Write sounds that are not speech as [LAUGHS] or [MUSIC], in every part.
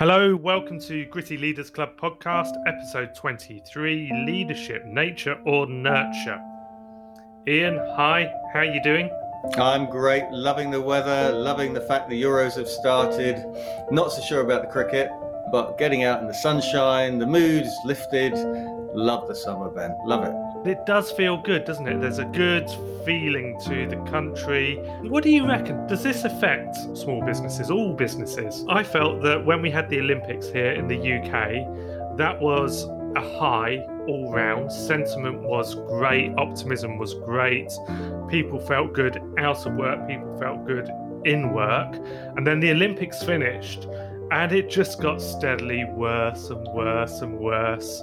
Hello, welcome to Gritty Leaders Club podcast, episode 23 Leadership, Nature or Nurture. Ian, hi, how are you doing? I'm great, loving the weather, loving the fact the Euros have started. Not so sure about the cricket, but getting out in the sunshine, the mood's lifted. Love the summer, Ben. Love it. It does feel good, doesn't it? There's a good feeling to the country. What do you reckon? Does this affect small businesses, all businesses? I felt that when we had the Olympics here in the UK, that was a high all round. Sentiment was great, optimism was great. People felt good out of work, people felt good in work. And then the Olympics finished, and it just got steadily worse and worse and worse.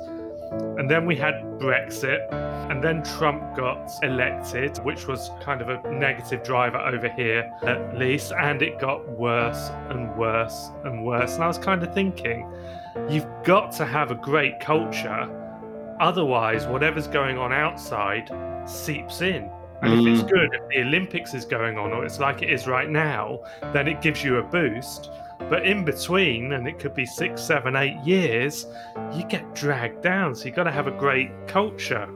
And then we had Brexit, and then Trump got elected, which was kind of a negative driver over here, at least. And it got worse and worse and worse. And I was kind of thinking, you've got to have a great culture. Otherwise, whatever's going on outside seeps in. And mm. if it's mm. good, if the Olympics is going on, or it's like it is right now, then it gives you a boost. But in between, and it could be six, seven, eight years, you get dragged down. So you've got to have a great culture.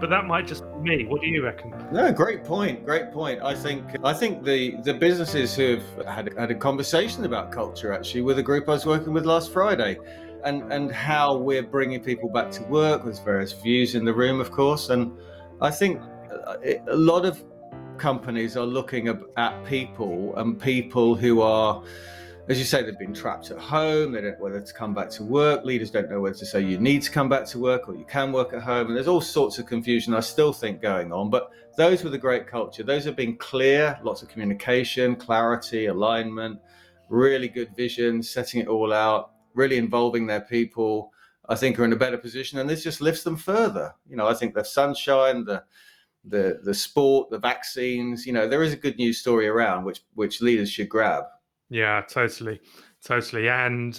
But that might just be me. What do you reckon? No, great point. Great point. I think I think the the businesses who've had had a conversation about culture actually with a group I was working with last Friday, and and how we're bringing people back to work with various views in the room, of course. And I think uh, a lot of companies are looking at people and people who are as you say, they've been trapped at home. They don't know whether to come back to work. Leaders don't know whether to say you need to come back to work or you can work at home. And there's all sorts of confusion, I still think, going on. But those with a great culture, those have been clear, lots of communication, clarity, alignment, really good vision, setting it all out, really involving their people. I think are in a better position, and this just lifts them further. You know, I think the sunshine, the the the sport, the vaccines. You know, there is a good news story around which which leaders should grab. Yeah, totally. Totally. And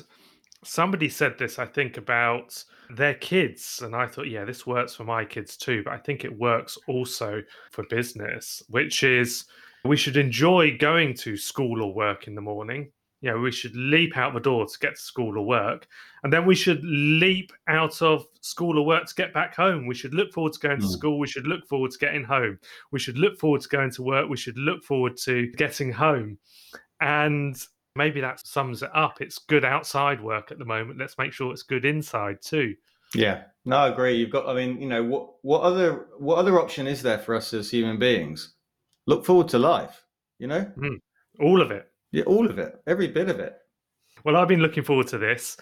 somebody said this, I think, about their kids. And I thought, yeah, this works for my kids too. But I think it works also for business, which is we should enjoy going to school or work in the morning. You know, we should leap out the door to get to school or work. And then we should leap out of school or work to get back home. We should look forward to going to mm. school. We should look forward to getting home. We should look forward to going to work. We should look forward to getting home. And maybe that sums it up. It's good outside work at the moment. Let's make sure it's good inside too. Yeah, no, I agree. You've got. I mean, you know, what what other what other option is there for us as human beings? Look forward to life. You know, mm, all of it. Yeah, all of it. Every bit of it. Well, I've been looking forward to this.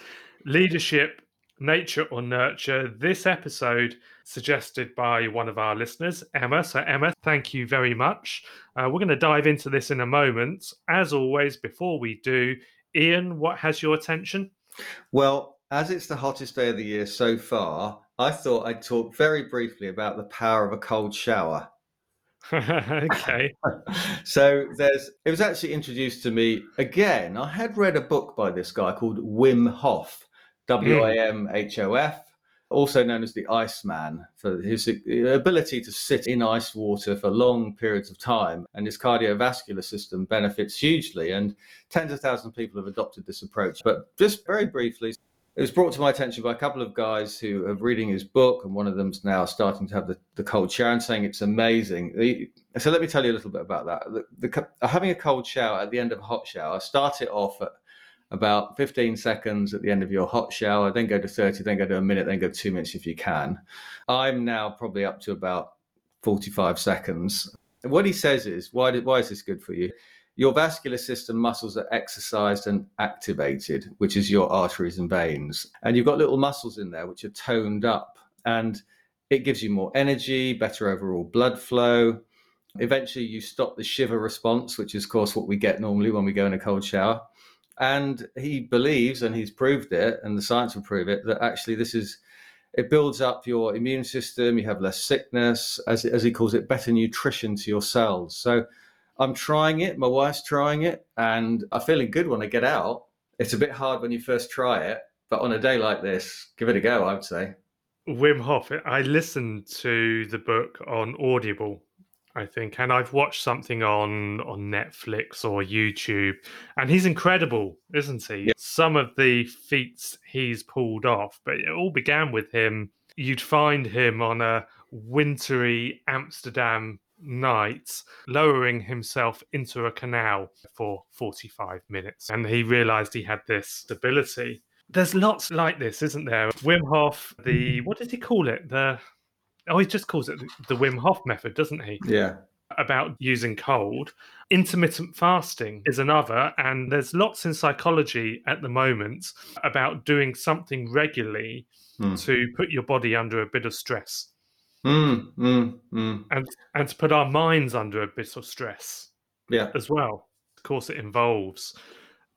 Leadership nature or nurture. This episode suggested by one of our listeners, Emma. So, Emma, thank you very much. Uh, we're going to dive into this in a moment. As always, before we do, Ian, what has your attention? Well, as it's the hottest day of the year so far, I thought I'd talk very briefly about the power of a cold shower. [LAUGHS] okay. [LAUGHS] so there's it was actually introduced to me again. I had read a book by this guy called Wim Hof Mm. W I M H O F, also known as the Iceman, for his uh, ability to sit in ice water for long periods of time. And his cardiovascular system benefits hugely. And tens of thousands of people have adopted this approach. But just very briefly, it was brought to my attention by a couple of guys who are reading his book, and one of them's now starting to have the, the cold shower and saying it's amazing. So let me tell you a little bit about that. The, the, having a cold shower at the end of a hot shower, I start it off at about 15 seconds at the end of your hot shower, then go to 30, then go to a minute, then go two minutes if you can. I'm now probably up to about 45 seconds. And what he says is, why, did, why is this good for you? Your vascular system muscles are exercised and activated, which is your arteries and veins. And you've got little muscles in there which are toned up. And it gives you more energy, better overall blood flow. Eventually, you stop the shiver response, which is, of course, what we get normally when we go in a cold shower. And he believes, and he's proved it, and the science will prove it, that actually this is it builds up your immune system. You have less sickness, as as he calls it, better nutrition to your cells. So I'm trying it. My wife's trying it, and I'm feeling good when I get out. It's a bit hard when you first try it, but on a day like this, give it a go. I would say. Wim Hof. I listened to the book on Audible I think, and I've watched something on on Netflix or YouTube, and he's incredible, isn't he? Yeah. Some of the feats he's pulled off, but it all began with him. You'd find him on a wintry Amsterdam night, lowering himself into a canal for 45 minutes, and he realized he had this ability. There's lots like this, isn't there? Wim Hof, the what did he call it? The oh, he just calls it the Wim Hof method, doesn't he? Yeah. About using cold. Intermittent fasting is another, and there's lots in psychology at the moment about doing something regularly Hmm. to put your body under a bit of stress Mm, mm, mm. and and to put our minds under a bit of stress Yeah. as well. Of course, it involves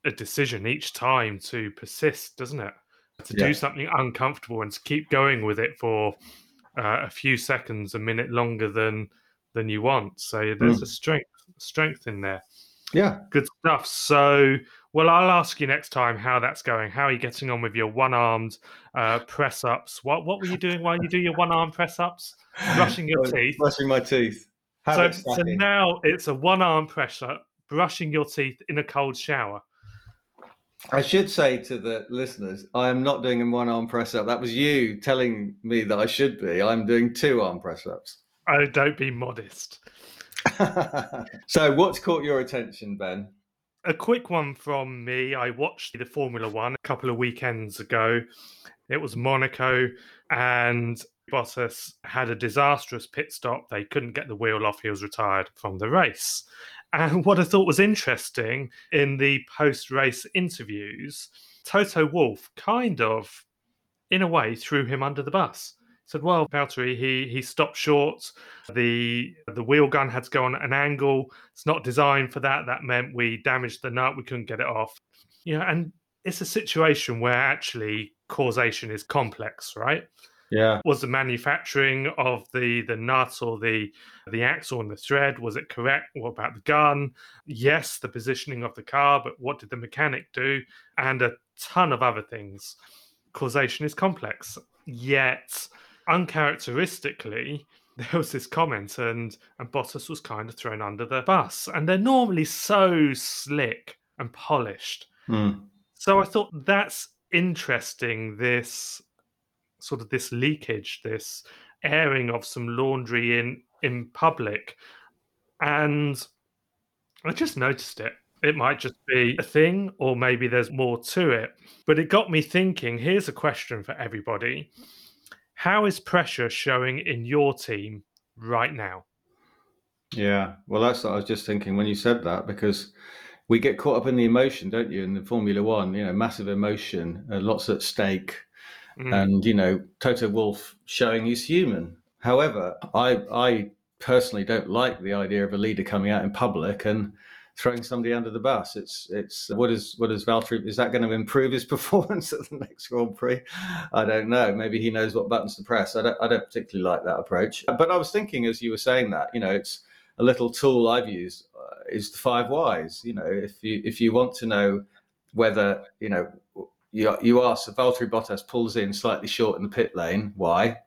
a decision each time to persist, doesn't it? To Yeah. do something uncomfortable and to keep going with it for uh, a few seconds, a minute longer than than you want. So there's Mm. a strength strength in there. Yeah. Good stuff. So, well, I'll ask you next time how that's going. How are you getting on with your one-armed uh, press ups? What what were you doing while you do your one-arm press ups? Brushing your teeth. Brushing my teeth. So, so now it's a one-arm press up, brushing your teeth in a cold shower. I should say to the listeners, I am not doing a one arm press up. That was you telling me that I should be. I'm doing two arm press ups. Oh, don't be modest. [LAUGHS] so, what's caught your attention, Ben? A quick one from me. I watched the Formula One a couple of weekends ago. It was Monaco, and Bottas had a disastrous pit stop. They couldn't get the wheel off. He was retired from the race. And what I thought was interesting in the post race interviews, Toto Wolff kind of, in a way, threw him under the bus. Said, "Well, Valtteri, he he stopped short. the The wheel gun had to go on an angle. It's not designed for that. That meant we damaged the nut. We couldn't get it off. You know, and it's a situation where actually causation is complex, right? Yeah. Was the manufacturing of the the nut or the the axle and the thread was it correct? What about the gun? Yes, the positioning of the car, but what did the mechanic do? And a ton of other things. Causation is complex. Yet, uncharacteristically, [LAUGHS] there was this comment, and and Bottas was kind of thrown under the bus. And they're normally so slick and polished. Hmm. So I thought that's interesting. This sort of this leakage, this airing of some laundry in in public, and I just noticed it. It might just be a thing, or maybe there's more to it. But it got me thinking. Here's a question for everybody: How is pressure showing in your team right now? Yeah. Well, that's what I was just thinking when you said that because we get caught up in the emotion, don't you? In the Formula One, you know, massive emotion, uh, lots at stake. Mm, and you know Toto Wolff showing he's human. However, I I personally don't like the idea of a leader coming out in public and throwing somebody under the bus. It's it's what is what is Valtteri? Is that going to improve his [LAUGHS] performance at the next Grand Prix? I don't know. Maybe he knows what buttons to press. I don't I don't particularly like that approach. But I was thinking as you were saying that, you know, it's a little tool I've used uh, is the five whys. You know, if you if you want to know whether you know you you ask if Valtteri Bottas pulls in slightly short in the pit lane, why?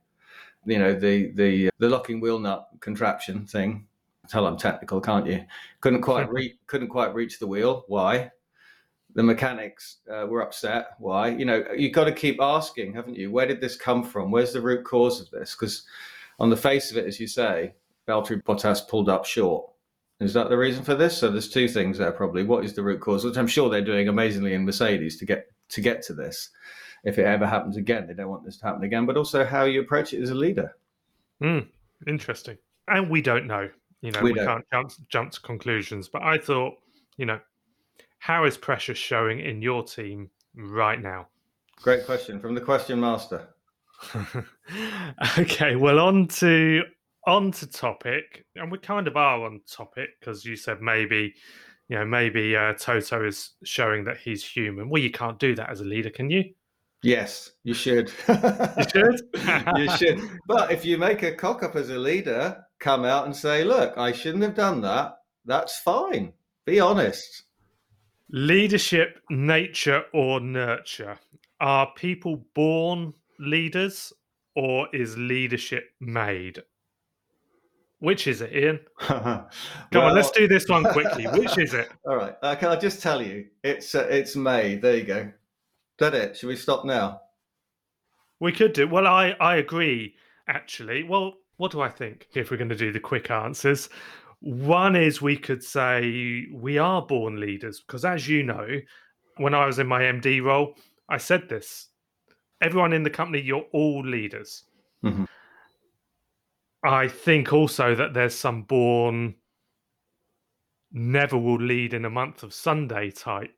You know the the the locking wheel nut contraption thing. Tell I'm technical, can't you? Couldn't quite [LAUGHS] reach couldn't quite reach the wheel. Why? The mechanics uh, were upset. Why? You know you've got to keep asking, haven't you? Where did this come from? Where's the root cause of this? Because on the face of it, as you say, Valtteri Bottas pulled up short. Is that the reason for this? So there's two things there probably. What is the root cause? Which I'm sure they're doing amazingly in Mercedes to get to get to this. If it ever happens again, they don't want this to happen again. But also how you approach it as a leader. Mm, interesting. And we don't know. You know, We we, can't jump, jump to conclusions. But I thought, you know, how is pressure showing in your team right now? Great question from the question master. [LAUGHS] okay, well, on to on to topic, and we kind of are on topic because you said maybe, you know, maybe uh, Toto is showing that he's human. Well, you can't do that as a leader, can you? Yes, you should. You should. [LAUGHS] you should. But if you make a cock up as a leader, come out and say, look, I shouldn't have done that. That's fine. Be honest. Leadership, nature, or nurture? Are people born leaders or is leadership made? Which is it, Ian? [LAUGHS] Come Well, on, let's do this one quickly. [LAUGHS] Which is it? All right. Uh, can I just tell you? It's uh, it's May. There you go. Is that it? Should we stop now? We could do. Well, I I agree. Actually, well, what do I think? If we're going to do the quick answers, one is we could say we are born leaders because, as you know, when I was in my MD role, I said this. Everyone in the company, you're all leaders. Mhm. I think also that there's some born never will lead in a month of Sunday type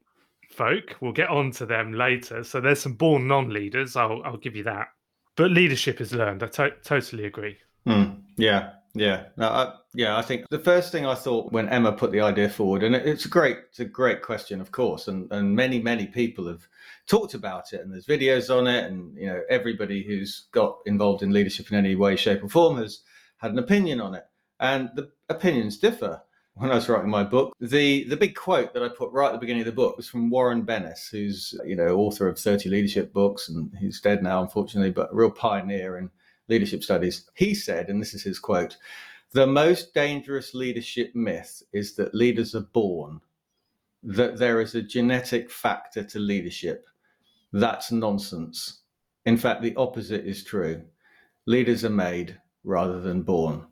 folk. We'll get on to them later. So there's some born non-leaders. I'll I'll give you that. But leadership is learned. I to- totally agree. Hmm. Yeah, yeah, no, I, yeah. I think the first thing I thought when Emma put the idea forward, and it's a great, it's a great question, of course, and and many many people have talked about it, and there's videos on it, and you know everybody who's got involved in leadership in any way, shape, or form has had an opinion on it, and the opinions differ. When I was writing my book, the the big quote that I put right at the beginning of the book was from Warren Bennis, who's you know author of 30 leadership books, and he's dead now, unfortunately, but a real pioneer in leadership studies. He said, and this is his quote the most dangerous leadership myth is that leaders are born, that there is a genetic factor to leadership. That's nonsense. In fact, the opposite is true. Leaders are made rather than born.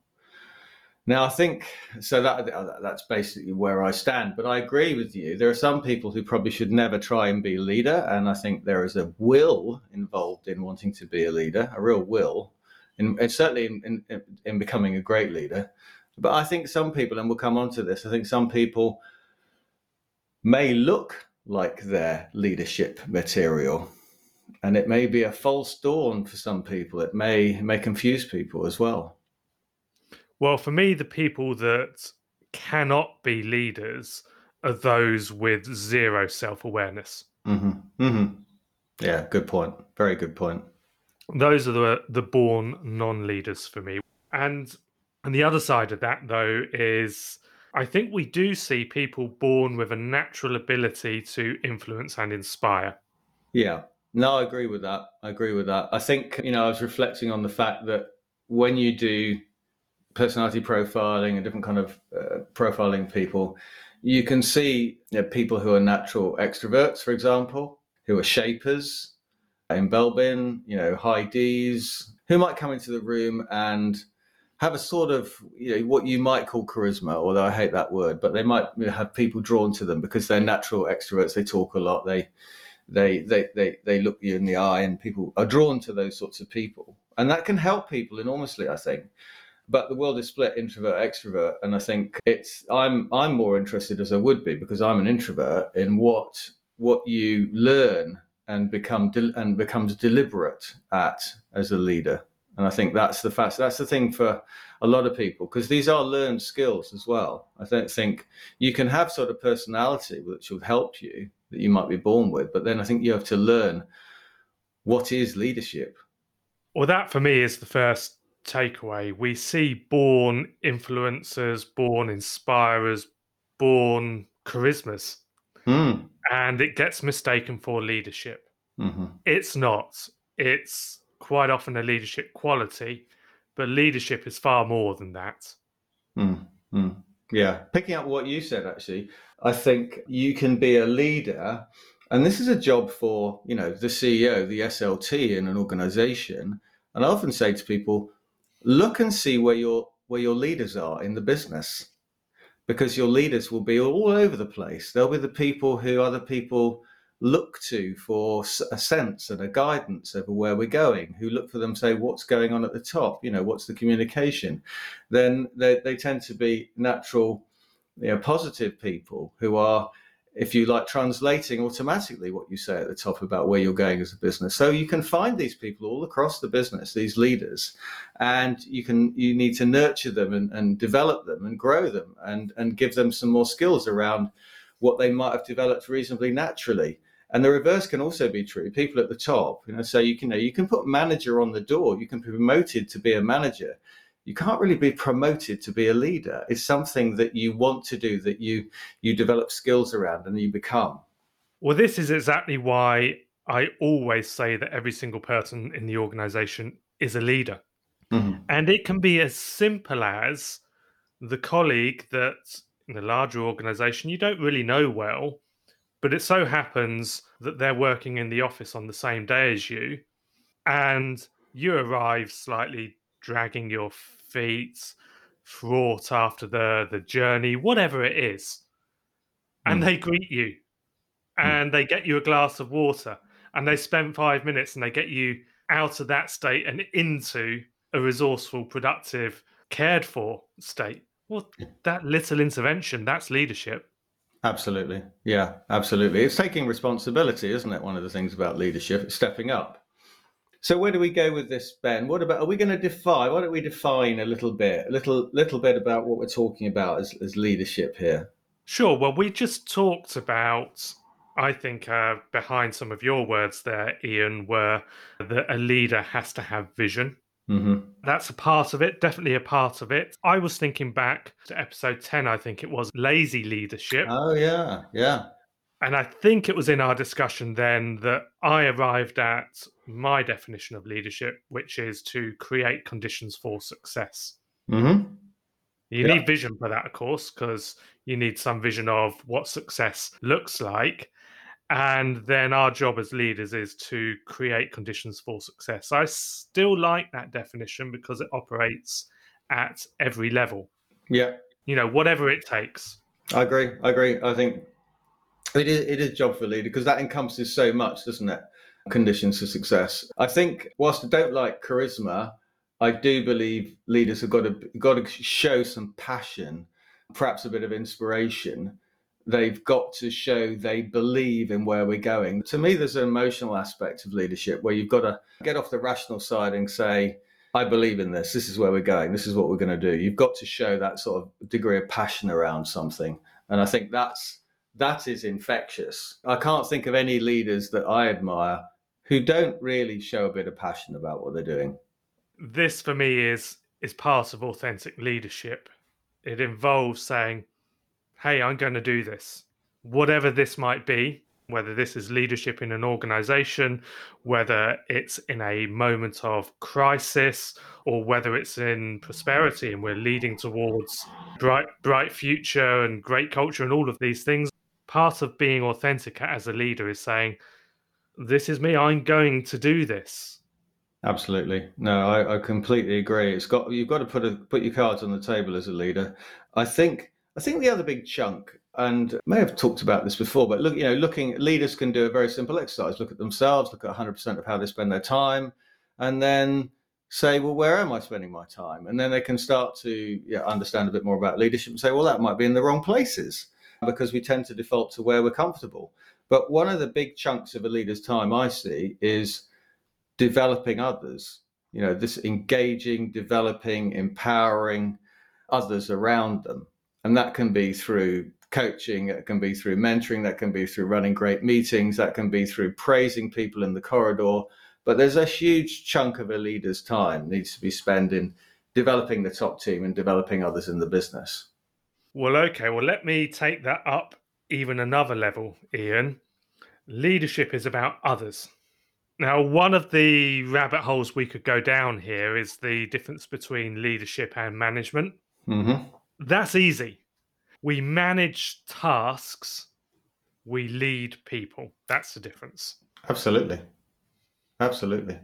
Now, I think so. That that's basically where I stand. But I agree with you. There are some people who probably should never try and be a leader, and I think there is a will involved in wanting to be a leader, a real will, and certainly in, in, in becoming a great leader. But I think some people, and we'll come on to this. I think some people may look like their leadership material, and it may be a false dawn for some people. It may may confuse people as well. Well, for me, the people that cannot be leaders are those with zero self awareness. Mm-hmm. Mm-hmm. Yeah, good point. Very good point. Those are the the born non leaders for me. And and the other side of that though is I think we do see people born with a natural ability to influence and inspire. Yeah. No, I agree with that. I agree with that. I think, you know, I was reflecting on the fact that when you do personality profiling and different kind of uh, profiling people, you can see you know, people who are natural extroverts, for example, who are shapers in Belbin, you know, high D's, who might come into the room and have a sort of you know what you might call charisma, although I hate that word, but they might have people drawn to them because they're natural extroverts. They talk a lot. They they they they they look you in the eye, and people are drawn to those sorts of people, and that can help people enormously, I think. But the world is split introvert extrovert, and I think it's I'm I'm more interested as I would be because I'm an introvert in what what you learn and become de- and becomes deliberate at as a leader and I think that's the fact. That's the thing for a lot of people because these are learned skills as well. I don't think you can have sort of personality which will help you that you might be born with, but then I think you have to learn what is leadership. Well, that for me is the first takeaway. We see born influencers, born inspirers, born charismas, Mm. and it gets mistaken for leadership. hmm It's not. It's quite often a leadership quality, but leadership is far more than that. Mm. Mm. Yeah, picking up what you said, actually, I think you can be a leader, and this is a job for you know the CEO, the SLT in an organization. And I often say to people, look and see where your where your leaders are in the business, because your leaders will be all over the place. They'll be the people who other people look to for a sense and a guidance over where we're going, who look for them, say, what's going on at the top? You know, what's the communication? Then they, they tend to be natural, you know, positive people who are, if you like, translating automatically what you say at the top about where you're going as a business. So you can find these people all across the business, these leaders, and you can you need to nurture them and, and develop them and grow them and and give them some more skills around what they might have developed reasonably naturally. And the reverse can also be true. People at the top, you know, so you can you, know, you can put manager on the door. You can be promoted to be a manager. You can't really be promoted to be a leader. It's something that you want to do, that you you develop skills around, and you become. Well, this is exactly why I always say that every single person in the organization is a leader. Mhm. And it can be as simple as the colleague that in a larger organization you don't really know well, but it so happens that they're working in the office on the same day as you, and you arrive slightly dragging your feet, fraught after the, the journey, whatever it is. And Mm. they greet you and they get you a glass of water and they spend five minutes and they get you out of that state and into a resourceful, productive, cared for state. Well, that little intervention, that's leadership. Absolutely. Yeah, absolutely. It's taking responsibility, isn't it? One of the things about leadership, stepping up. So where do we go with this, Ben? What about are we going to define? Why don't we define a little bit, a little little bit about what we're talking about as, as leadership here? Sure. Well, we just talked about, I think, uh, behind some of your words there, Ian, were that a leader has to have vision. Hmm That's a part of it, definitely a part of it. I was thinking back to episode 10, I think it was lazy leadership. Oh yeah, yeah. And I think it was in our discussion then that I arrived at my definition of leadership, which is to create conditions for success. hmm You Yeah. need vision for that, of course, because you need some vision of what success looks like. And then our job as leaders is to create conditions for success. I still like that definition because it operates at every level, Yeah, you know, whatever it takes. I agree. I agree. I think it is it is job for a leader because that encompasses so much, doesn't it? Conditions for success. I think whilst I don't like charisma, I do believe leaders have got to got to show some passion, perhaps a bit of inspiration. They've got to show they believe in where we're going. To me, there's an emotional aspect of leadership where you've got to get off the rational side and say, I believe in this. This is where we're going. This is what we're going to do. You've got to show that sort of degree of passion around something. And I think that's that is infectious. I can't think of any leaders that I admire who don't really show a bit of passion about what they're doing. This for me is is part of authentic leadership. It involves saying, "Hey, I'm going to do this. Whatever this might be, whether this is leadership in an organization, whether it's in a moment of crisis, or whether it's in prosperity and we're leading towards bright bright future and great culture and all of these things. Part of being authentic as a leader is saying, "This is me. I'm going to do this." Absolutely. No, I, I completely agree. It's got you've got to put a, put your cards on the table as a leader. I think I think the other big chunk, and I may have talked about this before, but look, you know, looking leaders can do a very simple exercise. Look at themselves, look at 100% of how they spend their time, and then say, well, where am I spending my time? And then they can start to understand a bit more about leadership and say, well, that might be in the wrong places because we tend to default to where we're comfortable. But one of the big chunks of a leader's time I see is developing others you know this engaging developing empowering others around them and that can be through coaching it can be through mentoring that can be through running great meetings that can be through praising people in the corridor but there's a huge chunk of a leader's time needs to be spent in developing the top team and developing others in the business Well, okay. Well, let me take that up even another level, Ian. Leadership is about others. Now, one of the rabbit holes we could go down here is the difference between leadership and management. mm-hmm. That's easy. We manage tasks, we lead people. That's the difference. Absolutely. Absolutely.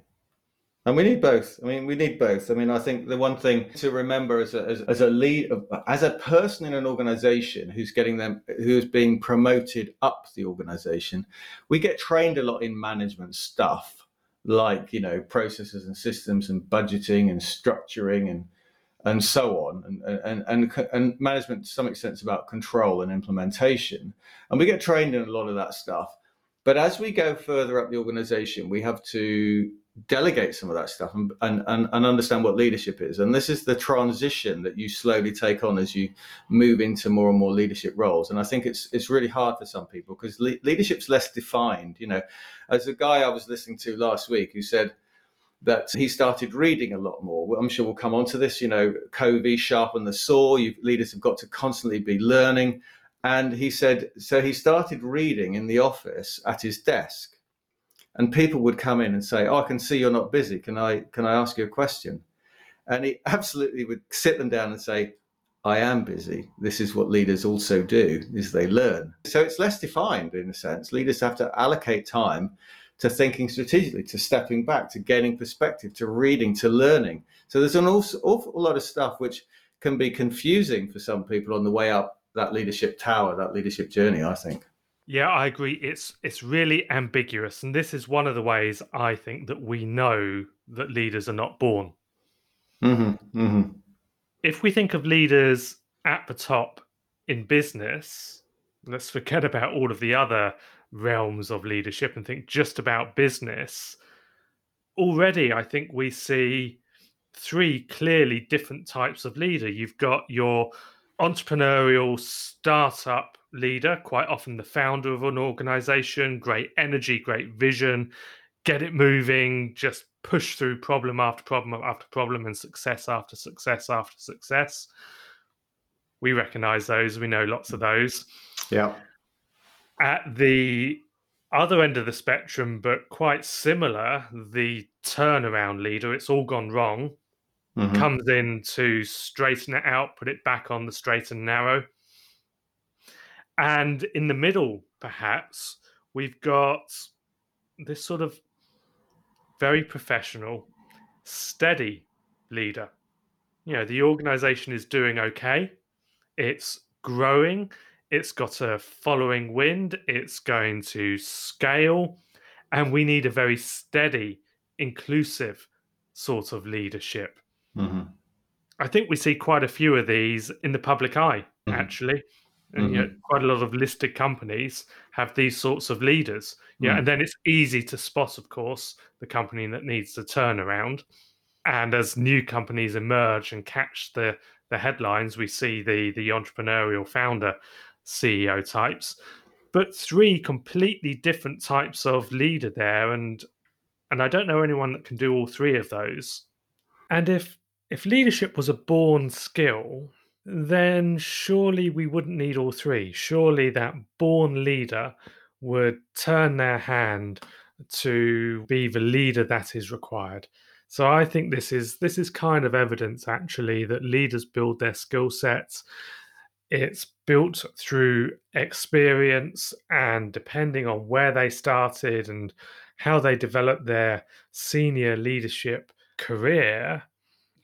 And we need both. I mean, we need both. I mean, I think the one thing to remember as a, as, as a lead, as a person in an organization who's getting them, who's being promoted up the organization, we get trained a lot in management stuff, like, you know, processes and systems and budgeting and structuring and, and so on. And, and, and, and management to some extent is about control and implementation. And we get trained in a lot of that stuff. But as we go further up the organization, we have to delegate some of that stuff and, and, and, and understand what leadership is. And this is the transition that you slowly take on as you move into more and more leadership roles. And I think it's it's really hard for some people because le- leadership's less defined. You know, as a guy I was listening to last week who said that he started reading a lot more. I'm sure we'll come on to this. You know, Covey, sharpen the saw. You leaders have got to constantly be learning. And he said, so he started reading in the office at his desk and people would come in and say, "Oh, I can see you're not busy. Can I can I ask you a question?" And he [LAUGHS] absolutely would sit them down and say, I am busy. This is what leaders also do is they learn. So it's less defined in a sense. Leaders have to allocate time to thinking strategically, to stepping back, to gaining perspective, to reading, to learning. So there's an awful, awful lot of stuff which can be confusing for some people on the way up that leadership tower, that leadership journey, I think. Yeah, I agree. It's it's really ambiguous, and this is one of the ways I think that we know that leaders are not born. Mm-hmm, mm-hmm if we think of leaders at the top in business, let's forget about all of the other realms of leadership and think just about business. Already, I think we see three clearly different types of leader. You've got your entrepreneurial startup leader, quite often the founder of an organization, great energy, great vision, get it moving, just push through problem after problem after problem and success after success after success. We recognize those. We know lots of those. Yeah. At the other end of the spectrum, but quite similar, the turnaround leader, it's all gone wrong, mm-hmm. comes in to straighten it out, put it back on the straight and narrow. And in the middle, perhaps, we've got this sort of very professional, steady leader. You know, the organization is doing okay. It's growing. It's got a following wind. It's going to scale. And we need a very steady, inclusive sort of leadership. Mm-hmm. I think we see quite a few of these in the public eye, mm-hmm. actually. And mm-hmm. you know, mm-hmm. quite a lot of listed companies have these sorts of leaders. Yeah, mm. and then it's easy to spot, of course, the company that needs to turn around. And as new companies emerge and catch the the headlines, we see the the entrepreneurial founder CEO types, but three completely different types of leader there, and and I don't know anyone that can do all three of those. And if if leadership was a born skill, then surely we wouldn't need all three. Surely that born leader would turn their hand to be the leader that is required. So I think this is this is kind of evidence actually that leaders build their skill sets. It's built through experience and depending on where they started and how they develop their senior leadership career,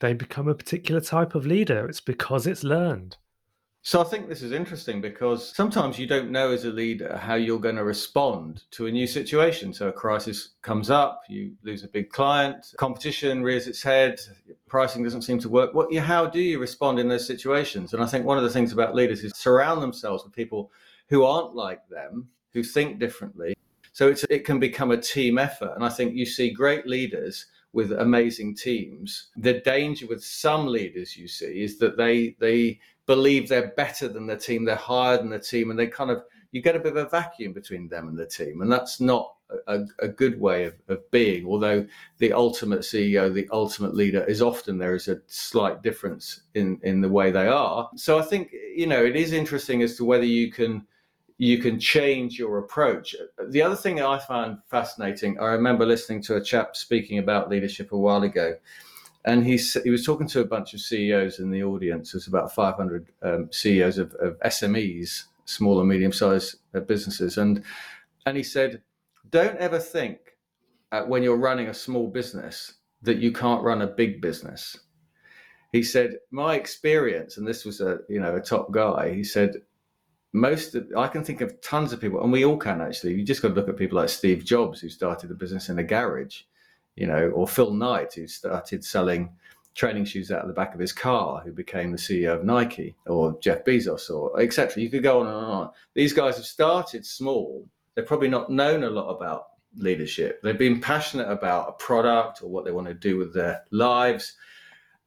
they become a particular type of leader. It's because it's learned. So I think this is interesting because sometimes you don't know as a leader how you're going to respond to a new situation. So a crisis comes up, you lose a big client, competition rears its head, pricing doesn't seem to work. What how do you respond in those situations? And I think one of the things about leaders is surround themselves with people who aren't like them, who think differently. So it can become a team effort. And I think you see great leaders with amazing teams. The danger with some leaders you see is that they they believe they're better than the team, they're higher than the team, and they kind of you get a bit of a vacuum between them and the team, and that's not a, a good way of, of being. Although the ultimate CEO, the ultimate leader, is often there is a slight difference in in the way they are. So I think you know it is interesting as to whether you can you can change your approach. The other thing that I found fascinating, I remember listening to a chap speaking about leadership a while ago, and he he was talking to a bunch of CEOs in the audience. There's about 500 um, CEOs of, of, SMEs, small and medium sized uh, businesses, and and he said, don't ever think uh, when you're running a small business that you can't run a big business. He said, my experience, and this was a you know a top guy. He said most of, I can think of tons of people, and we all can actually. You just got to look at people like Steve Jobs, who started a business in a garage, you know, or Phil Knight, who started selling training shoes out of the back of his car, who became the CEO of Nike, or Jeff Bezos, or etc. You could go on and on. These guys have started small. They're probably not known a lot about leadership. They've been passionate about a product or what they want to do with their lives,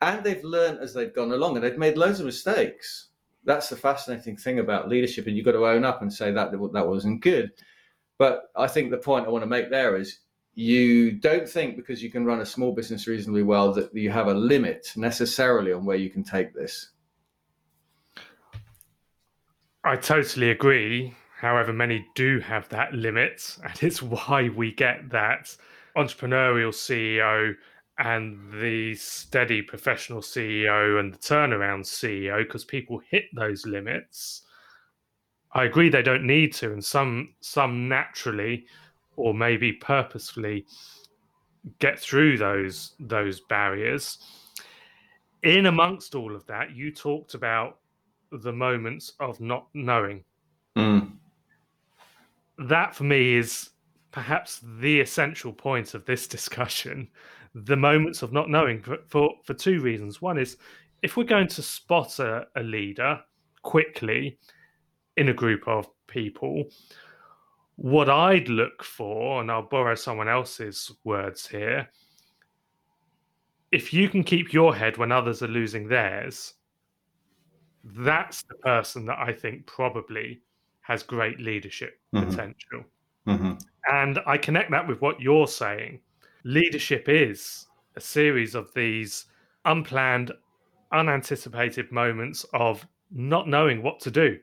and they've learned as they've gone along, and they've made loads of mistakes that's the fascinating thing about leadership, and you've got to own up and say that that wasn't good. But I think the point I want to make there is you don't think because you can run a small business reasonably well that you have a limit necessarily on where you can take this. I totally agree. However, many do have that limit, [LAUGHS] and it's why we get that entrepreneurial CEO and the steady professional CEO and the turnaround CEO because people hit those limits. I agree they don't need to, and some some naturally or maybe purposefully get through those those barriers. In amongst all of that, you talked about the moments of not knowing. Mm. That for me is perhaps the essential point of this [LAUGHS] discussion the moments of not knowing for, for, for two reasons. One is if we're going to spot a, a leader quickly in a group of people, what I'd look for, and I'll borrow someone else's words here, if you can keep your head when others are losing theirs, that's the person that I think probably has great leadership Mhm. potential. hmm And I connect that with what you're saying. Leadership is a series of these unplanned, unanticipated moments of not knowing what to do.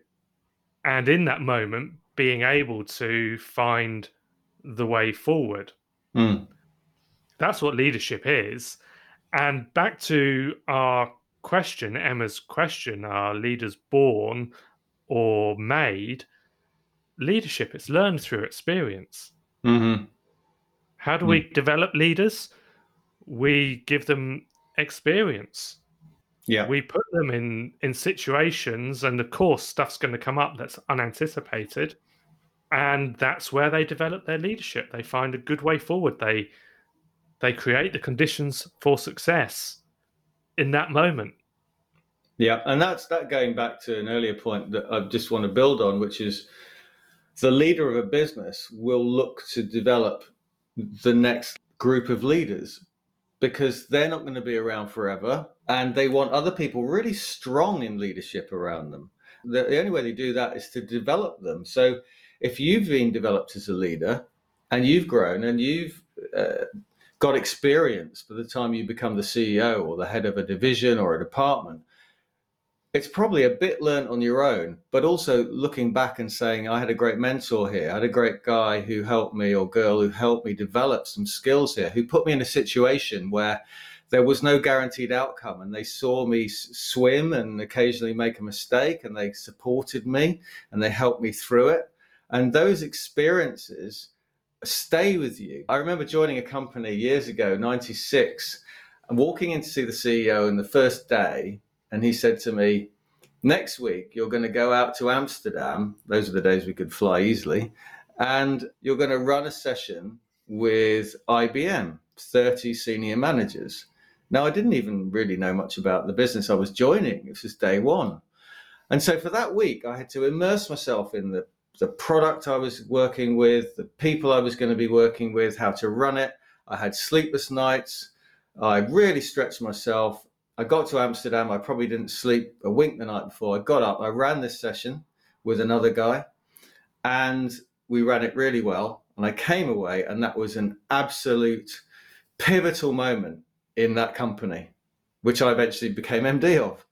And in that moment, being able to find the way forward. Mm. That's what leadership is. And back to our question, Emma's question are leaders born or made? Leadership is learned through experience. hmm How do we develop leaders? We give them experience. Yeah. We put them in in situations, and of course, stuff's going to come up that's unanticipated, and that's where they develop their leadership. They find a good way forward. They they create the conditions for success in that moment. Yeah, and that's that going back to an earlier point that I just want to build on, which is the leader of a business will look to develop the next group of leaders because they're not going to be around forever and they want other people really strong in leadership around them. The, the only way they do that is to develop them. So if you've been developed as a leader and you've grown and you've uh, got experience by the time you become the CEO or the head of a division or a department, it's probably a bit learnt on your own, but also looking back and saying, I had a great mentor here. I had a great guy who helped me or girl who helped me develop some skills here, who put me in a situation where there was no guaranteed outcome. And they saw me swim and occasionally make a mistake and they supported me and they helped me through it. And those experiences stay with you. I remember joining a company years ago, 96, and walking in to see the CEO in the first day and he said to me, Next week, you're going to go out to Amsterdam. Those are the days we could fly easily. And you're going to run a session with IBM, 30 senior managers. Now, I didn't even really know much about the business I was joining. This was day one. And so for that week, I had to immerse myself in the, the product I was working with, the people I was going to be working with, how to run it. I had sleepless nights. I really stretched myself. I got to Amsterdam. I probably didn't sleep a wink the night before. I got up. I ran this session with another guy, and we ran it really well. And I came away, and that was an absolute pivotal moment in that company, which I eventually became MD of.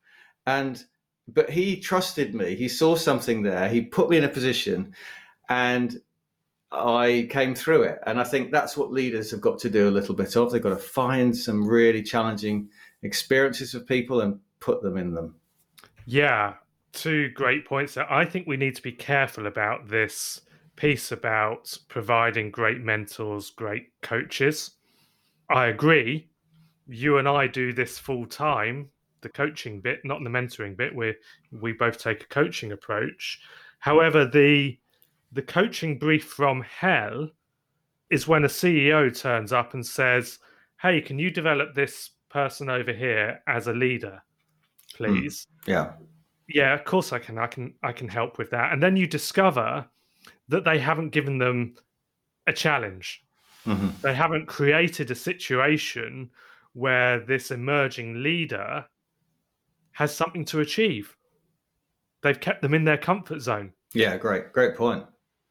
And but he trusted me. He saw something there. He put me in a position, and I came through it. And I think that's what leaders have got to do a little bit of. They've got to find some really challenging experiences of people and put them in them. Yeah, two great points. I think we need to be careful about this piece about providing great mentors, great coaches. I agree. You and I do this full time, the coaching bit, not the mentoring bit. We we both take a coaching approach. However, the the coaching brief from hell is when a CEO turns up and says, "Hey, can you develop this person over here as a leader, please?" Yeah. yeah of course i can i can i can help with that and then you discover that they haven't given them a challenge hmm they haven't created a situation where this emerging leader has something to achieve they've kept them in their comfort zone Yeah. Great. Great point.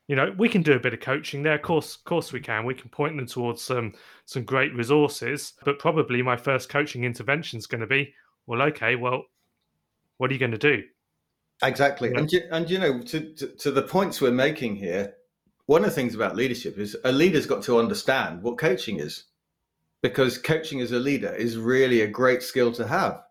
you know we can do a bit of coaching there of course of course we can we can point them towards some some great resources but probably my first coaching intervention is going to be well okay well what are you going to do Exactly. Yeah. And you, and you know to, to to the points we're making here, one of the things about leadership is a leader's got to understand what coaching is, because coaching as a leader is really a great skill to have.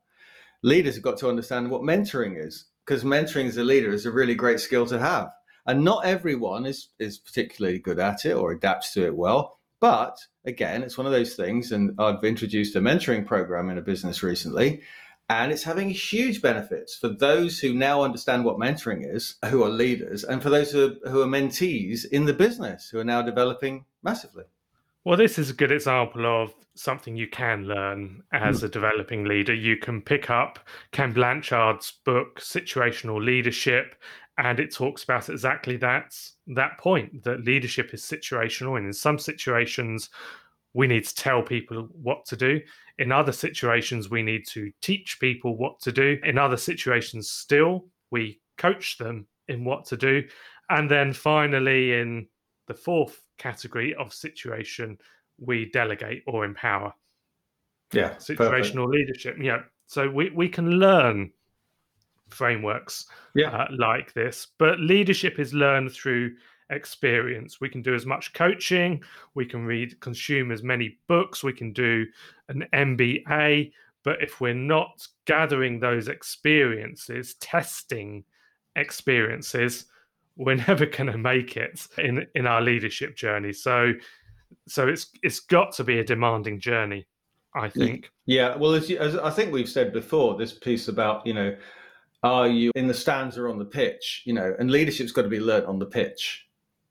Leaders have got to understand what mentoring is because mentoring as a leader is a really great skill to have. And not everyone is, is particularly good at it or adapts to it well. But again, it's one of those things. And I've introduced a mentoring program in a business recently and it's having huge benefits for those who now understand what mentoring is, who are leaders, and for those who are, who are mentees in the business who are now developing massively. Well, this is a good example of something you can learn as mm. a developing leader. You can pick up Ken Blanchard's book, Situational Leadership, and it talks about exactly that that point that leadership is situational, and in some situations, we need to tell people what to do. In other situations, we need to teach people what to do. In other situations, still, we coach them in what to do. And then finally, in the fourth category of situation, we delegate or empower. Yeah. Situational perfect. leadership. Yeah. So we, we can learn frameworks yeah. Uh, like this, but leadership is learned through experience. We can do as much coaching, we can read, consume as many books, we can do an MBA. But if we're not gathering those experiences, testing experiences, we're [LAUGHS] never going to make it in in our leadership journey. So, so it's it's got to be a demanding journey, I think. Yeah, well, as, you, as I think we've said before, this piece about you know, are you in the stands or on the pitch? You know, and leadership's got to be learnt on the pitch.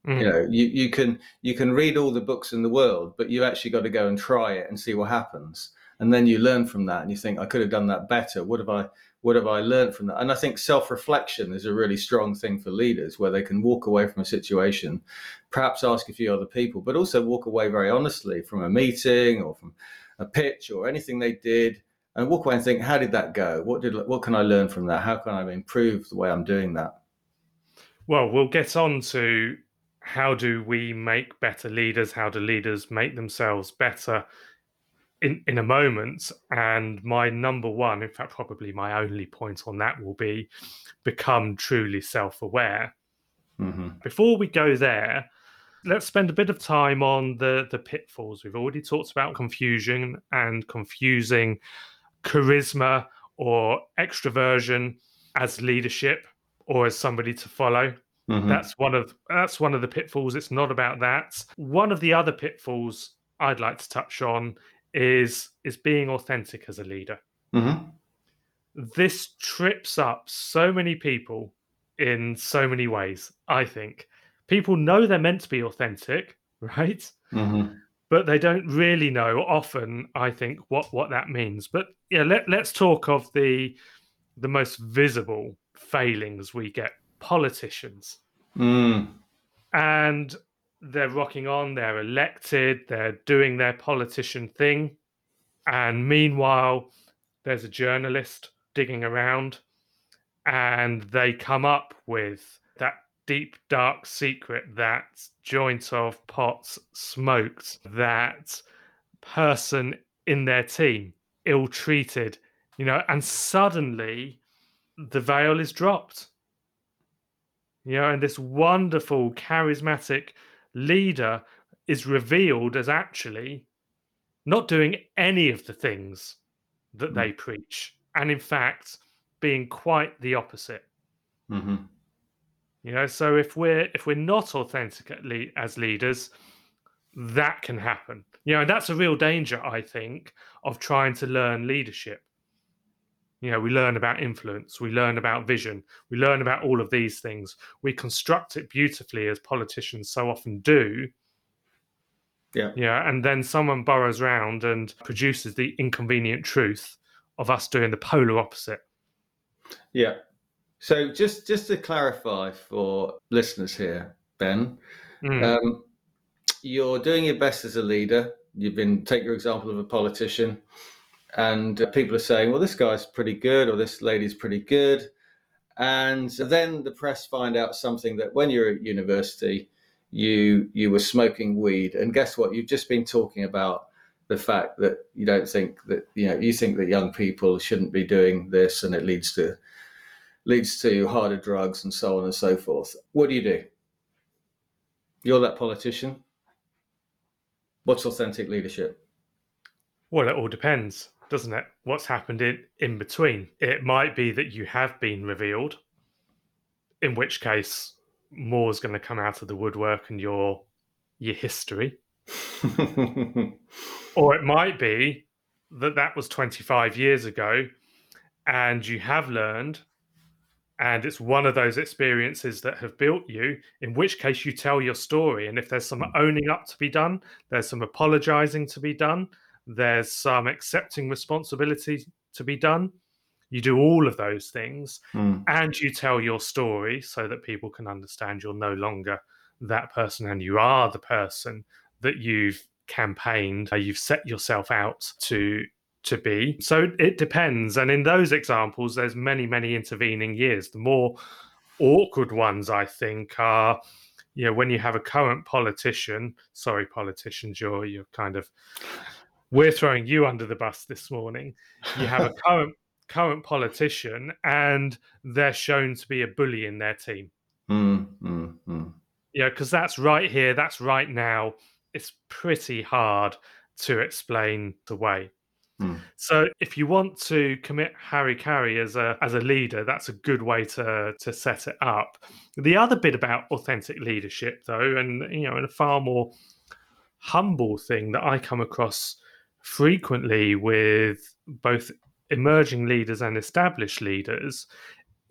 Mm. You know, you, you can you can read all the books in the world, but you actually got to go and try it and see what happens. And then you learn from that and you think, I could have done that better. What have I what have I learned from that? And I think self-reflection is a really strong thing for leaders where they can walk away from a situation, perhaps ask a few other people, but also walk away very honestly from a meeting or from a pitch or anything they did and walk away and think, how did that go? What did what can I learn from that? How can I improve the way I'm doing that? Well, we'll get on to how do we make better leaders? How do leaders make themselves better in, in a moment? And my number one, in fact, probably my only point on that will be become truly self aware. Mm-hmm. Before we go there, let's spend a bit of time on the, the pitfalls. We've already talked about confusion and confusing charisma or extroversion as leadership or as somebody to follow. Mm-hmm. That's one of that's one of the pitfalls. It's not about that. One of the other pitfalls I'd like to touch on is is being authentic as a leader. Mm-hmm. This trips up so many people in so many ways. I think people know they're meant to be authentic, [LAUGHS] right? Mm-hmm. But they don't really know often. I think what what that means. But yeah, let let's talk of the the most visible failings we get politicians. Mm. And they're rocking on, they're elected, they're doing their politician thing. And meanwhile, there's a journalist digging around and they come up with that deep, dark secret that joint of pots smoked, that person in their team ill treated, you know, and suddenly the veil is dropped you know, and this wonderful, charismatic leader is revealed as actually not doing any of the things that mm. they preach, and in fact, being quite the opposite. Mm-hmm. You know, so if we're if we're not authentically as leaders, that can happen. You know, and that's a real danger, I think, of trying to learn leadership you know we learn about influence we learn about vision we learn about all of these things. We construct it beautifully as politicians so often do. Yeah. Yeah and then someone burrows around and produces the inconvenient truth of us doing the polar opposite. Yeah. So just just to clarify for listeners here ben mm. um, you're doing your best as a leader. You've been take your example of a politician and uh, people are saying, well, this guy's pretty good or this lady's pretty good. And then the press find out something that when you're at university, you you were smoking weed, and guess what? You've just been talking about the fact that you don't think that you know you think that young people shouldn't be doing this, and it leads to leads to harder drugs and so on and so forth. What do you do? You're that politician. What's authentic leadership? Well, it all depends, doesn't it? What's happened in, in between? It might be that you have been revealed, in which case more's going to come out of the woodwork and your your history. [LAUGHS] or it might be that that was 25 years ago and you have learned and it's one of those experiences that have built you in which case you tell your story and if there's some hmm. owning up to be done there's some apologizing to be done there's some accepting responsibility to be done. You do all of those things Mm. and you tell your story so that people can understand you're no longer that person and you are the person that you've campaigned uh, you've set yourself out to to be. So it depends. And in those examples there's many many intervening years. The more awkward ones i think are you know when you have a current politician sorry politicians you're you're kind of we're throwing you under the bus this morning you have a [LAUGHS] current current politician and they're shown to be a bully in their team Mm, mm, mm. yeah because that's right here that's right now it's pretty hard to explain away Hmm. so if you want to commit hara-kiri as a as a leader, that's a good way to to set it up. The other bit about authentic leadership, though, and you know, and a far more humble thing that I come across frequently with both emerging leaders and established leaders,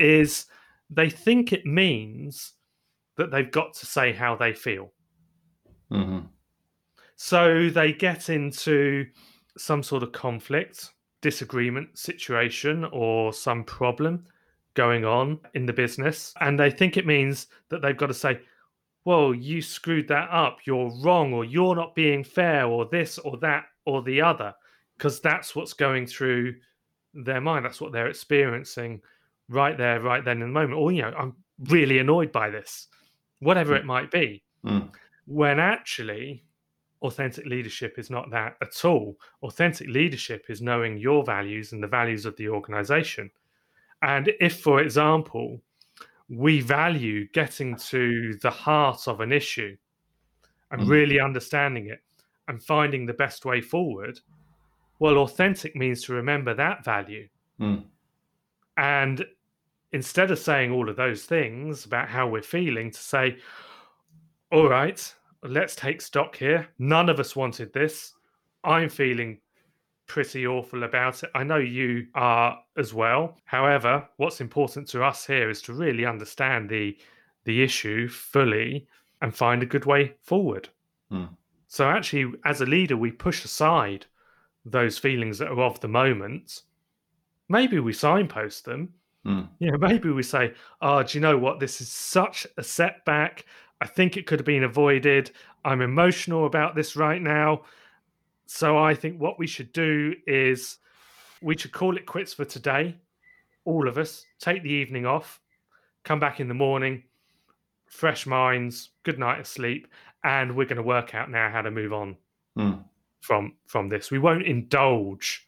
is they think it means that they've got to say how they feel. Mhm. So they get into some sort of conflict, disagreement situation, or some problem going on in the business. And they think it means that they've got to say, well, you screwed that up, you're wrong, or you're not being fair, or this, or that, or the other, because that's what's going through their mind. That's what they're experiencing right there, right then in the moment. Or, you know, I'm really annoyed by this, whatever it might be. Mm. When actually, authentic leadership is not that at all. Authentic leadership is knowing your values and the values of the organization. And if, for example, we value getting to the heart of an issue and Mm. really understanding it and finding the best way forward, well, authentic means to remember that value. Mm. And instead of saying all of those things about how we're feeling, to say, all right, let's take stock here. None of us wanted this. I'm feeling pretty awful about it. I know you are as well. However, what's important to us here is to really understand the the issue fully and find a good way forward. Hmm. So actually as a leader we push aside those feelings that are of the moment. Maybe we signpost them. Hmm. Yeah, maybe we say, "Oh, do you know what? This is such a setback. I think it could have been avoided. I'm emotional about this right now. So I think what we should do is we should call it quits for today. All of us take the evening off, come back in the morning, fresh minds, good night of sleep, and we're going to work out now how to move on Mm. from from this. We won't indulge,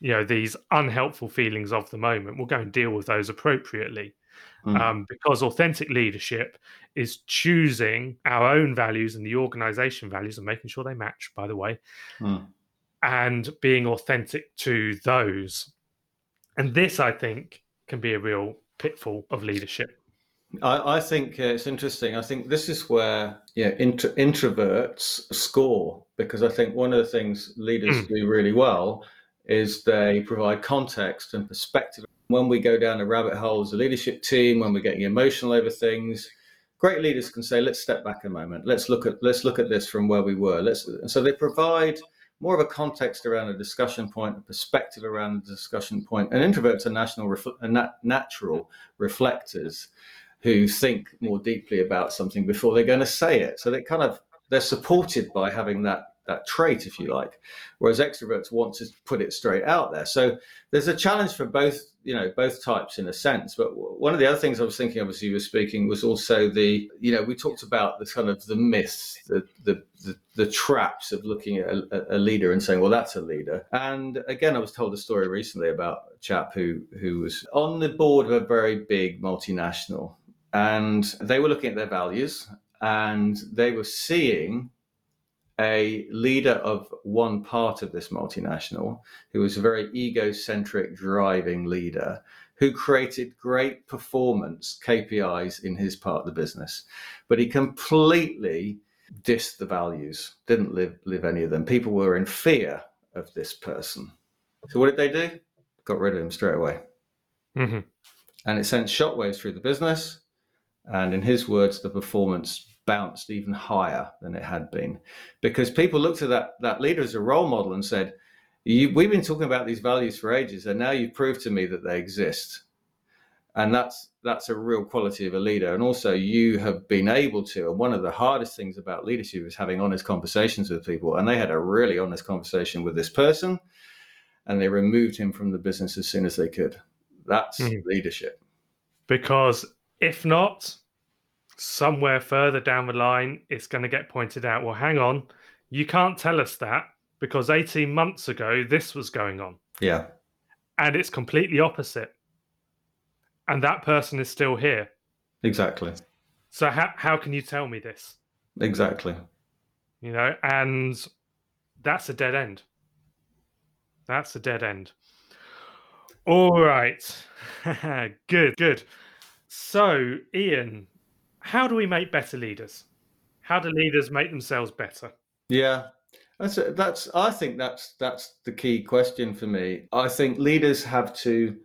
you know, these unhelpful feelings of the moment. We'll go and deal with those appropriately Mm. um, because authentic leadership is choosing our own values and the organization values and making sure they match, by the way, Mm. and being authentic to those. And this, I think, can be a real pitfall of leadership. I, I think uh, it's interesting. I think this is where yeah, intro, introverts score because I think one of the things leaders Mm. do really well is they provide context and perspective. When we go down a rabbit hole as a leadership team, when we're getting emotional over things, great leaders can say, "Let's step back a moment. Let's look at let's look at this from where we were." Let's and so they provide more of a context around a discussion point, a perspective around the discussion point. And introverts are national refl- nat- natural reflectors who think more deeply about something before they're going to say it. So they kind of they're supported by having that that trait, if you like. Whereas extroverts want to put it straight out there. So there's a challenge for both, you know, both types in a sense. But one of the other things I was thinking of as you were speaking was also the, you know, we talked about the kind of the myths, the the the, the traps of looking at a, a leader and saying, well, that's a leader. And again, I was told a story recently about a chap who who was on the board of a very big multinational and they were looking at their values and they were seeing a leader of one part of this multinational who was a very egocentric driving leader who created great performance KPIs in his part of the business. But he completely dissed the values, didn't live, live any of them. People were in fear of this person. So what did they do? Got rid of him straight away. Mm-hmm. And it sent shockwaves through the business. And in his words, the performance bounced even higher than it had been because people looked at that, that leader as a role model and said, We've been talking about these values for ages, and now you've proved to me that they exist. And that's that's a real quality of a leader. And also, you have been able to. And one of the hardest things about leadership is having honest conversations with people. And they had a really honest conversation with this person, and they removed him from the business as soon as they could. That's mm. leadership. Because if not, somewhere further down the line, it's going to get pointed out. Well, hang on, you can't tell us that because 18 months ago this was going on. Yeah. And it's completely opposite. And that person is still here. Exactly. So how how can you tell me this? Exactly. You know, and that's a dead end. That's a dead end. All right. [LAUGHS] good, good. So, Ian, how do we make better leaders? How do leaders make themselves better? Yeah, that's that's. I think that's that's the key question for me. I think leaders have to,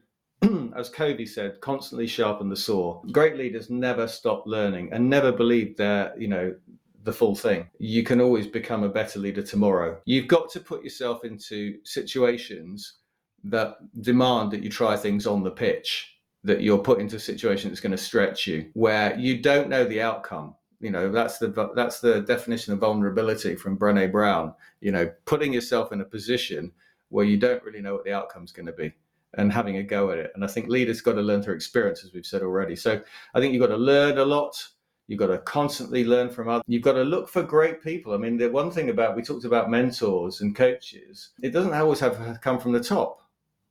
[CLEARS THROAT] as Covey said, constantly sharpen the saw. Great leaders never stop learning and never believe they're you know the full thing. You can always become a better leader tomorrow. You've got to put yourself into situations that demand that you try things on the pitch. That you're put into a situation that's going to stretch you, where you don't know the outcome you know that's the that's the definition of vulnerability from Brené Brown. You know, putting yourself in a position where you don't really know what the outcome's going to be and having a go at it. And I think leaders got to learn through experience, as we've said already. So I think you've got to learn a lot. You've got to constantly learn from others. You've got to look for great people. I mean, the one thing about we talked about mentors and coaches, it doesn't always have come from the top.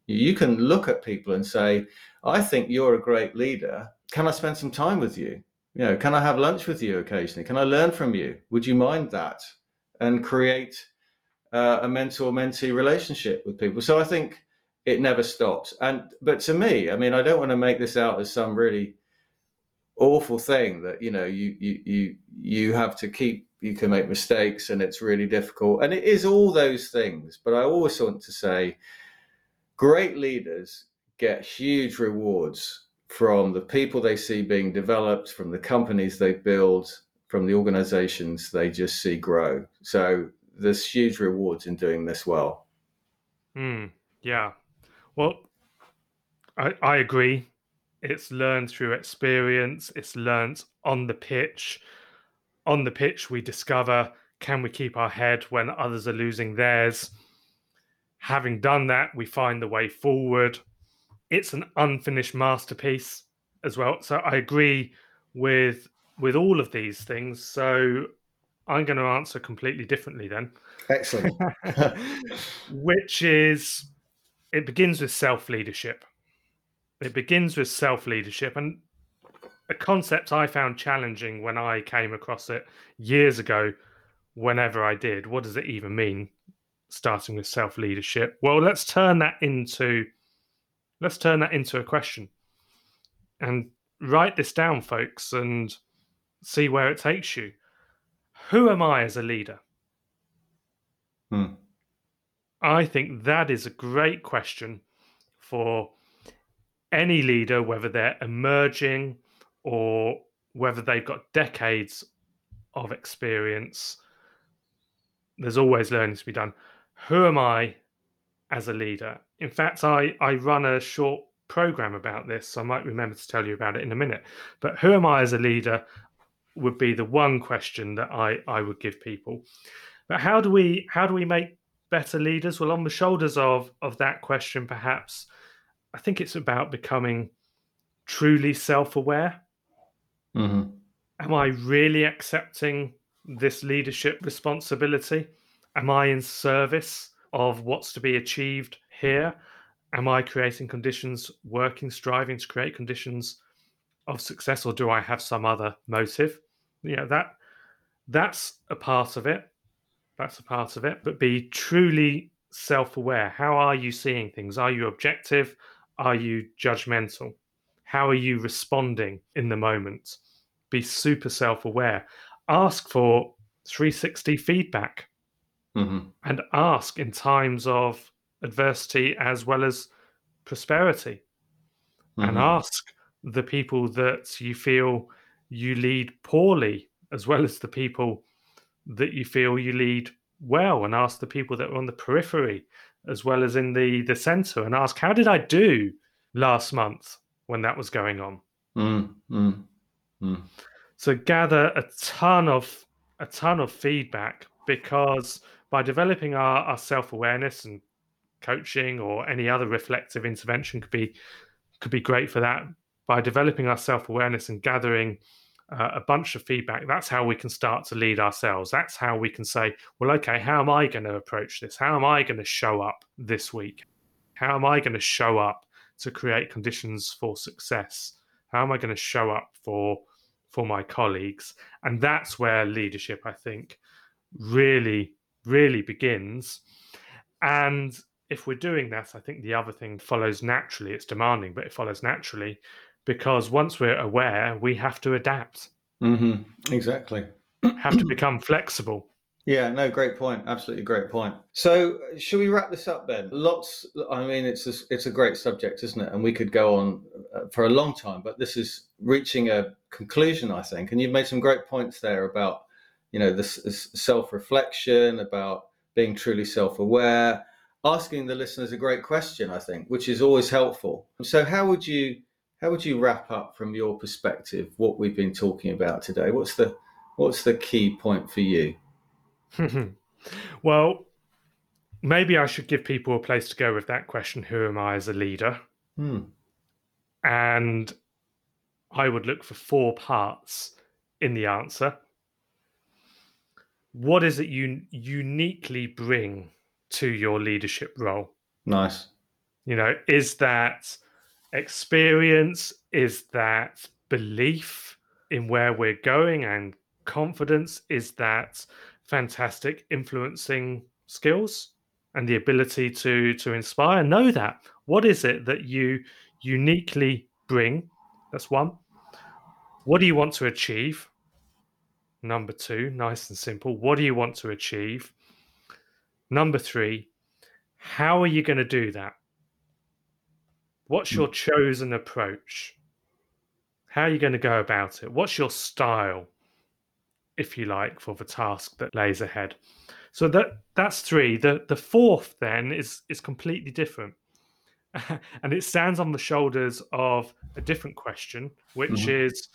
You can look at people and say, I think you're a great leader. Can I spend some time with you? you know, can I have lunch with you occasionally? Can I learn from you? Would you mind that? And create uh, a mentor mentee relationship with people. So I think it never stops. And but to me, I mean, I don't want to make this out as some really awful thing that you know you you you you have to keep. You can make mistakes, and it's really difficult. And it is all those things. But I always want to say, great leaders get huge rewards from the people they see being developed, from the companies they build, from the organizations they just see grow. So there's huge rewards in doing this well. Mm, yeah. Well, I, I agree. It's learned through experience, it's learned on the pitch. On the pitch, we discover can we keep our head when others are losing theirs? Having done that, we find the way forward it's an unfinished masterpiece as well. So I agree with with all of these things. So I'm going to answer completely differently then. Excellent. [LAUGHS] [LAUGHS] Which is it begins with self leadership. It begins with self leadership and a concept I found challenging when I came across it years ago whenever I did. What does it even mean starting with self leadership? Well, let's turn that into let's turn that into a question and write this down, folks, and see where it takes you. Who am I as a leader? Hmm. I think that is a great question for any leader, whether they're emerging or whether they've got decades of experience. There's always learning to be done. Who am I as a leader. In fact, I, I run a short program about this. So I might remember to tell you about it in a minute. But who am I as a leader would be the one question that I, I would give people. But how do we how do we make better leaders? Well, on the shoulders of of that question, perhaps I think it's about becoming truly self-aware. Mm-hmm. Am I really accepting this leadership responsibility? Am I in service of what's to be achieved here? Am I creating conditions, working, striving to create conditions of success, or do I have some other motive? You know that that's a part of it. That's a part of it. But be truly self aware. How are you seeing things? Are you objective? Are you judgmental? How are you responding in the moment? Be super self aware. Ask for 360 feedback Mm-hmm. and ask in times of adversity as well as prosperity and Mm-hmm. ask the people that you feel you lead poorly as well as the people that you feel you lead well and ask the people that are on the periphery as well as in the the center and ask how did i do last month when that was going on Mm-hmm. Mm-hmm. so gather a ton of a ton of feedback because by developing our, our self-awareness and coaching or any other reflective intervention could be could be great for that. By developing our self-awareness and gathering uh, a bunch of feedback that's how we can start to lead ourselves. That's how we can say well okay how am i going to approach this? How am i going to show up this week? How am i going to show up to create conditions for success? How am i going to show up for for my colleagues? And that's where leadership i think really really begins and if we're doing that i think the other thing follows naturally it's demanding but it follows naturally because once we're aware we have to adapt Mm-hmm. Exactly. have to become flexible Yeah, no, great point. Absolutely great point. So, should we wrap this up then? Lots. I mean, it's a, it's a great subject, isn't it? And we could go on uh, for a long time, but this is reaching a conclusion, I think. And you've made some great points there about, you know, this, this self-reflection, about being truly self-aware. Asking the listeners a great question, I think, which is always helpful. So, how would you how would you wrap up from your perspective what we've been talking about today? What's the what's the key point for you? [LAUGHS] well maybe i should give people a place to go with that question who am i as a leader Hmm. and I would look for four parts in the answer. What is it you uniquely bring to your leadership role? Nice. You know, is that experience? Is that belief in where we're going and confidence? Is that fantastic influencing skills and the ability to to inspire? Know that. What is it that you uniquely bring? That's one. What do you want to achieve? Number two, nice and simple. What do you want to achieve? Number three, how are you going to do that? What's your chosen approach? How are you going to go about it? What's your style, if you like, for the task that lays ahead? So that that's three. The the fourth then is is completely different. [LAUGHS] and it stands on the shoulders of a different question, which Mhm. is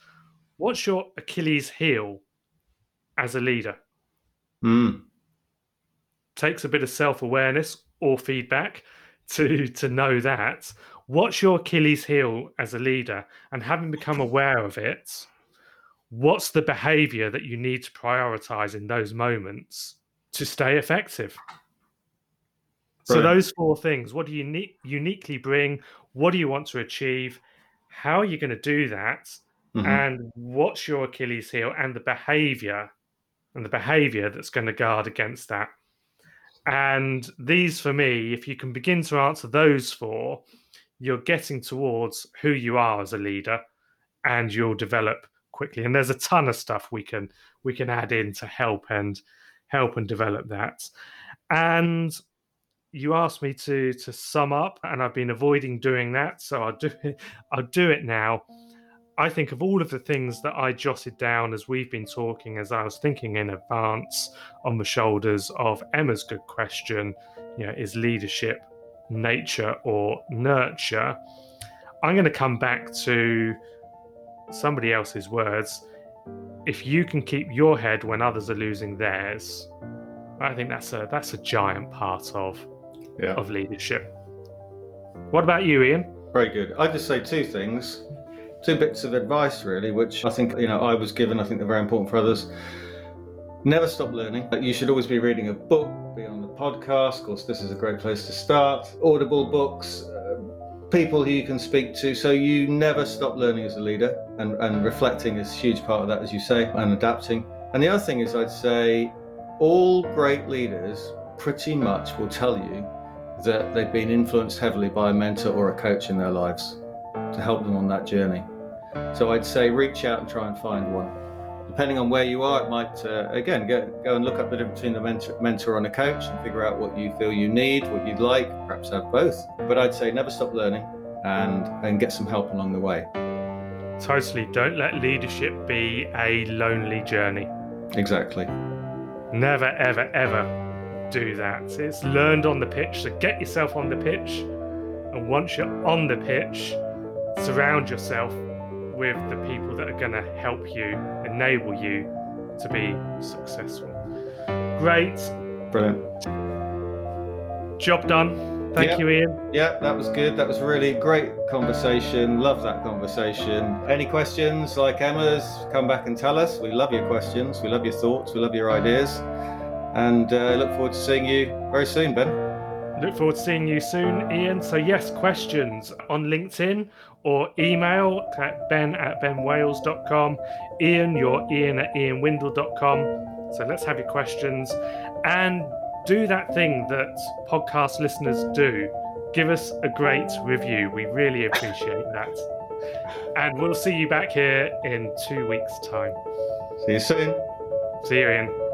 what's your Achilles heel as a leader? Mm. Takes a bit of self-awareness or feedback to to know that. What's your Achilles heel as a leader? And having become aware of it, what's the behavior that you need to prioritize in those moments to stay effective? So those four things, what do you uni- uniquely bring? What do you want to achieve? How are you going to do that? Mhm. And what's your Achilles heel and the behavior and the behavior that's going to guard against that? And these, for me, if you can begin to answer those four, you're getting towards who you are as a leader, and you'll develop quickly. And there's a ton of stuff we can we can add in to help and help and develop that. And you asked me to to sum up, and I've been avoiding doing that, so I'll do it. I'll do it now. I think of all of the things that I jotted down as we've been talking, as I was thinking in advance on the shoulders of Emma's good question. You know, is leadership nature or nurture? I'm going to come back to somebody else's words. If you can keep your head when others are losing theirs, I think that's a that's a giant part of Yeah. of leadership. What about you, Ian? Very good. I'd just say two things, two bits of advice, really, which I think you know I was given. I think they're very important for others. Never stop learning. You should always be reading a book, be on the podcast. Of course, this is a great place to start. Audible books, uh, people who you can speak to. So you never stop learning as a leader, and, and reflecting is a huge part of that, as you say, and adapting. And the other thing is, I'd say all great leaders pretty much will tell you that they've been influenced heavily by a mentor or a coach in their lives to help them on that journey. So I'd say reach out and try and find one. Depending on where you are, it might, uh, again, go, go and look up the difference between the mentor, mentor and a coach and figure out what you feel you need, what you'd like, perhaps have both. But I'd say never stop learning and, and get some help along the way. Totally. Don't let leadership be a lonely journey. Exactly. Never, ever, ever do that. It's learned on the pitch, so get yourself on the pitch. And once you're on the pitch, surround yourself with the people that are going to help you, enable you to be successful. Great. Brilliant. Job done. Thank Yeah. you, Ian. Yeah, that was good. That was really great conversation. Love that conversation. Any questions like Emma's, come back and tell us. We love your questions. We love your thoughts. We love your ideas. And uh, look forward to seeing you very soon, Ben. Look forward to seeing you soon, Ian. So, yes, questions on LinkedIn or email at ben at benwales.com. Ian, you're ian at ianwindle.com. So, let's have your questions and do that thing that podcast listeners do. Give us a great review. We really appreciate that. And we'll see you back here in two weeks' time. See you soon. See you, Ian.